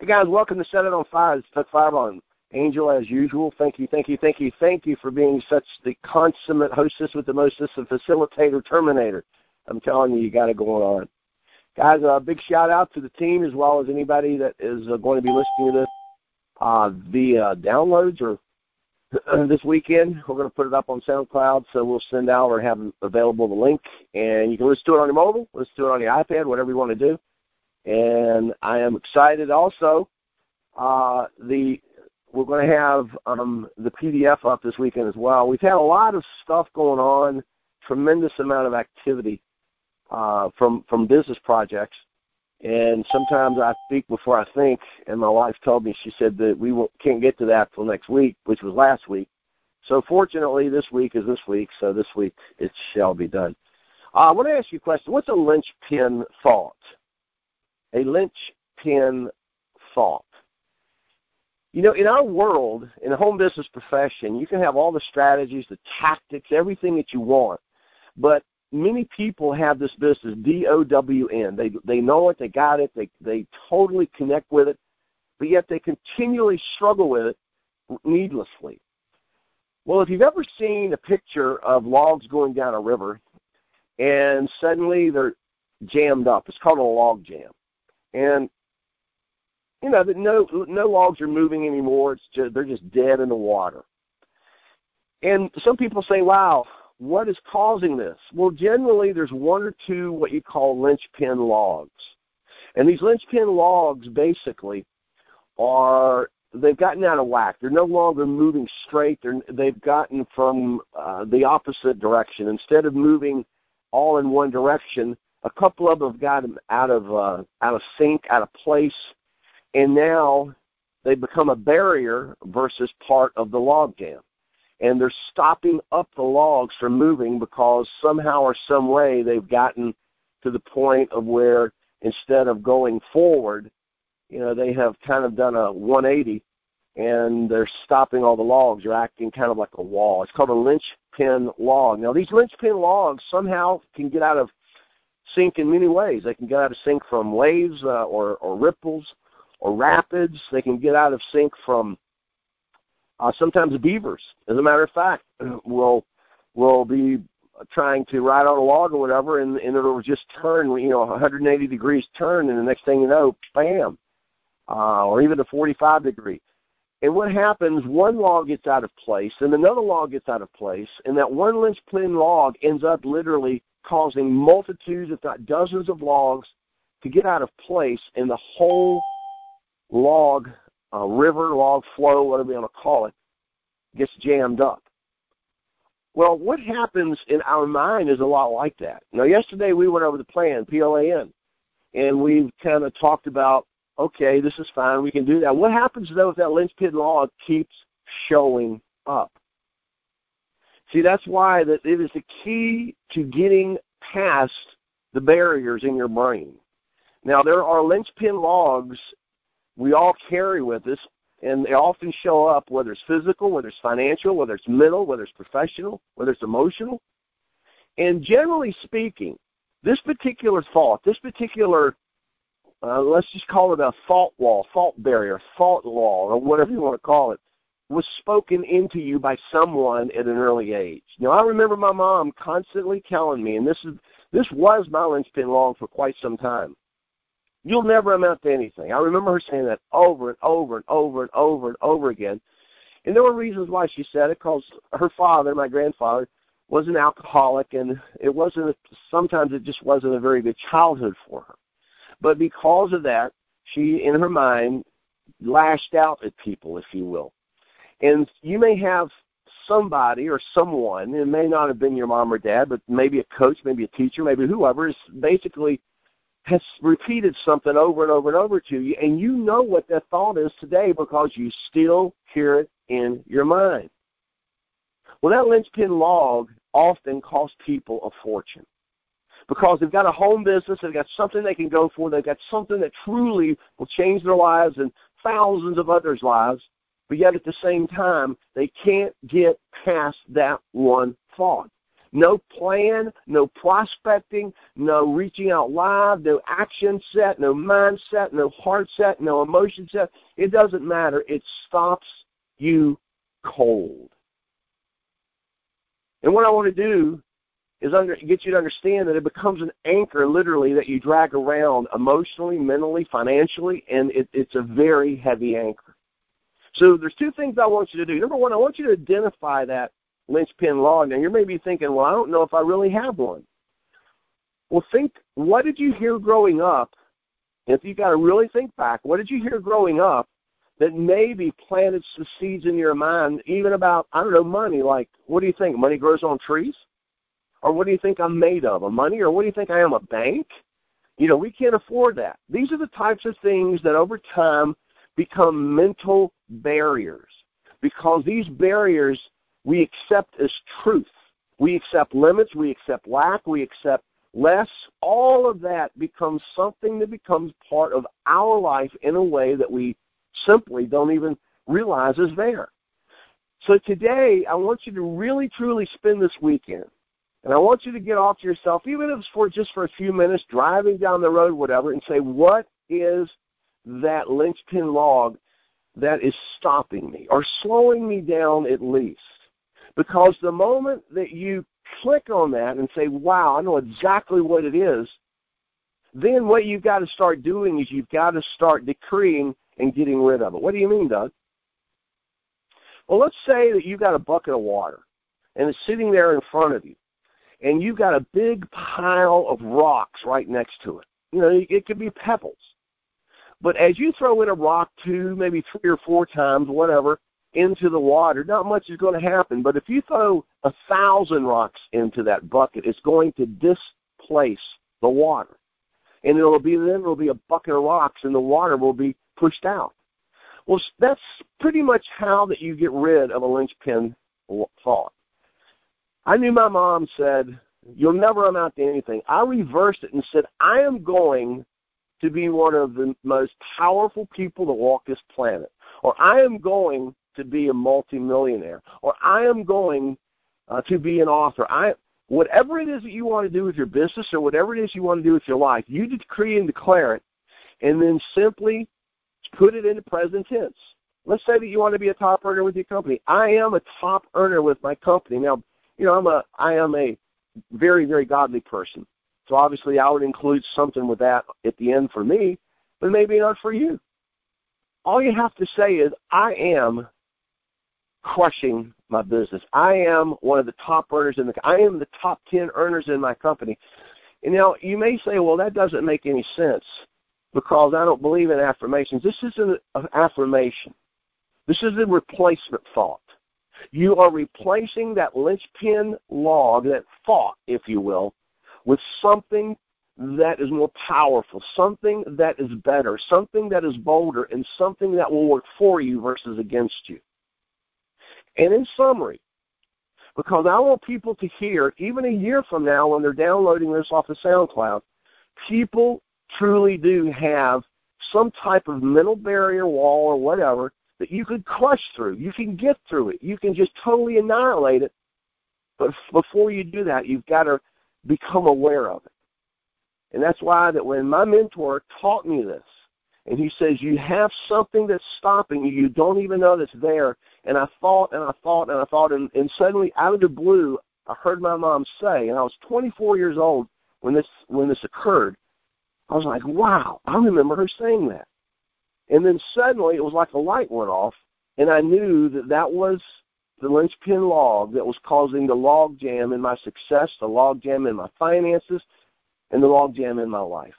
Hey guys, welcome to Set It on Fire. It's Doug Firebaugh. Angel, as usual, thank you, thank you, thank you, thank you for being such the consummate hostess with the mostest and facilitator terminator. I'm telling you, you got it going on. Guys, a big shout out to the team as well as anybody that is uh, going to be listening to this uh, via downloads or this weekend. We're going to put it up on SoundCloud, so we'll send out or have available the link, and you can listen to it on your mobile, listen to it on your iPad, whatever you want to do. And I am excited also. Uh, the we're going to have um, the PDF up this weekend as well. We've had a lot of stuff going on, tremendous amount of activity uh, from from business projects, and sometimes I speak before I think. And my wife told me she said that we can't get to that till next week, which was last week. So fortunately, this week is this week. So this week it shall be done. Uh, I want to ask you a question. What's a linchpin thought? A linchpin thought. You know, in our world, in the home business profession, you can have all the strategies, the tactics, everything that you want, but many people have this business D O W N. They they know it, they got it, they they totally connect with it, but yet they continually struggle with it needlessly. Well, if you've ever seen a picture of logs going down a river, and suddenly they're jammed up, it's called a log jam, and you know that no no logs are moving anymore. It's just they're just dead in the water. And some people say, "Wow, what is causing this?" Well, generally there's one or two what you call linchpin logs, and these linchpin logs basically are they've gotten out of whack. They're no longer moving straight. They're, they've gotten from uh, the opposite direction. Instead of moving all in one direction, a couple of them have gotten out of uh, out of sync, out of place and now they become a barrier versus part of the log jam. And they're stopping up the logs from moving because somehow or some way they've gotten to the point of where instead of going forward, you know, they have kind of done a 180 and they're stopping all the logs. They're acting kind of like a wall. It's called a linchpin log. Now, these linchpin logs somehow can get out of sync in many ways. They can get out of sync from waves uh, or, or ripples or rapids. They can get out of sync from uh, sometimes beavers. As a matter of fact, will will be trying to ride on a log or whatever, and, and it'll just turn, you know, 180 degrees turn, and the next thing you know, bam, uh, or even a 45 degree. And what happens, one log gets out of place, and another log gets out of place, and that one linchpin log ends up literally causing multitudes, if not dozens of logs to get out of place, and the whole log, uh, river, log flow, whatever you want to call it, gets jammed up. Well, what happens in our mind is a lot like that. Now, yesterday we went over the plan, P-L-A-N, and we kind of talked about, okay, this is fine, we can do that. What happens, though, if that linchpin log keeps showing up? See, that's why that it is the key to getting past the barriers in your brain. Now, there are linchpin logs we all carry with us, and they often show up whether it's physical, whether it's financial, whether it's mental, whether it's professional, whether it's emotional. And generally speaking, this particular thought, this particular, uh, let's just call it a fault wall, fault barrier, fault wall, or whatever you want to call it, was spoken into you by someone at an early age. Now, I remember my mom constantly telling me, and this is this was my linchpin log for quite some time. You'll never amount to anything. I remember her saying that over and over and over and over and over again. And there were reasons why she said it, because her father, my grandfather, was an alcoholic, and it wasn't. A, Sometimes it just wasn't a very good childhood for her. But because of that, she, in her mind, lashed out at people, if you will. And you may have somebody or someone, it may not have been your mom or dad, but maybe a coach, maybe a teacher, maybe whoever, is basically has repeated something over and over and over to you, and you know what that thought is today because you still hear it in your mind. Well, that linchpin log often costs people a fortune because they've got a home business, they've got something they can go for, they've got something that truly will change their lives and thousands of others' lives, but yet at the same time, they can't get past that one thought. No plan, no prospecting, no reaching out live, no action set, no mindset, no heart set, no emotion set. It doesn't matter. It stops you cold. And what I want to do is under, get you to understand that it becomes an anchor, literally, that you drag around emotionally, mentally, financially, and it, it's a very heavy anchor. So there's two things I want you to do. Number one, I want you to identify that linchpin log. Now you may be thinking, well, I don't know if I really have one. Well, think, what did you hear growing up? If you got to really think back, what did you hear growing up that maybe planted some seeds in your mind, even about, I don't know, money? Like, what do you think? Money grows on trees? Or what do you think I'm made of? A money? Or what do you think I am? A bank? You know, we can't afford that. These are the types of things that over time become mental barriers because these barriers we accept as truth. We accept limits, we accept lack, we accept less. All of that becomes something that becomes part of our life in a way that we simply don't even realize is there. So today, I want you to really truly spend this weekend and I want you to get off to yourself, even if it's for just for a few minutes, driving down the road, whatever, and say, what is that linchpin log that is stopping me or slowing me down at least? Because the moment that you click on that and say, wow, I know exactly what it is, then what you've got to start doing is you've got to start decreeing and getting rid of it. What do you mean, Doug? Well, let's say that you've got a bucket of water and it's sitting there in front of you and you've got a big pile of rocks right next to it. You know, it could be pebbles. But as you throw in a rock two, maybe three or four times, whatever, into the water, not much is going to happen. But if you throw a thousand rocks into that bucket, it's going to displace the water. And it'll be then it'll be a bucket of rocks and the water will be pushed out. Well, that's pretty much how that you get rid of a linchpin thought. I knew my mom said, You'll never amount to anything. I reversed it and said, I am going to be one of the most powerful people to walk this planet. Or I am going to be a multimillionaire. Or I am going uh, to be an author. I whatever it is that you want to do with your business or whatever it is you want to do with your life, you decree and declare it, and then simply put it into present tense. Let's say that you want to be a top earner with your company. I am a top earner with my company. Now, you know, I'm a I am a very very godly person. So obviously, I would include something with that at the end for me, but maybe not for you. All you have to say is, I am crushing my business. I am one of the top earners in the. I am the top ten earners in my company. And now you may say, well, that doesn't make any sense because I don't believe in affirmations. This isn't an affirmation. This is a replacement thought. You are replacing that linchpin log, that thought, if you will, with something that is more powerful, something that is better, something that is bolder, and something that will work for you versus against you. And in summary, because I want people to hear, even a year from now when they're downloading this off of SoundCloud, people truly do have some type of mental barrier wall or whatever that you could crush through. You can get through it. You can just totally annihilate it. But before you do that, you've got to become aware of it. And that's why that when my mentor taught me this, and he says, you have something that's stopping you, you don't even know that's there. And I thought and I thought and I thought, and, and suddenly out of the blue, I heard my mom say, and I was 24 years old when this when this occurred. I was like, wow, I remember her saying that. And then suddenly it was like a light went off, and I knew that that was the linchpin log that was causing the log jam in my success, the log jam in my finances, and the log jam in my life.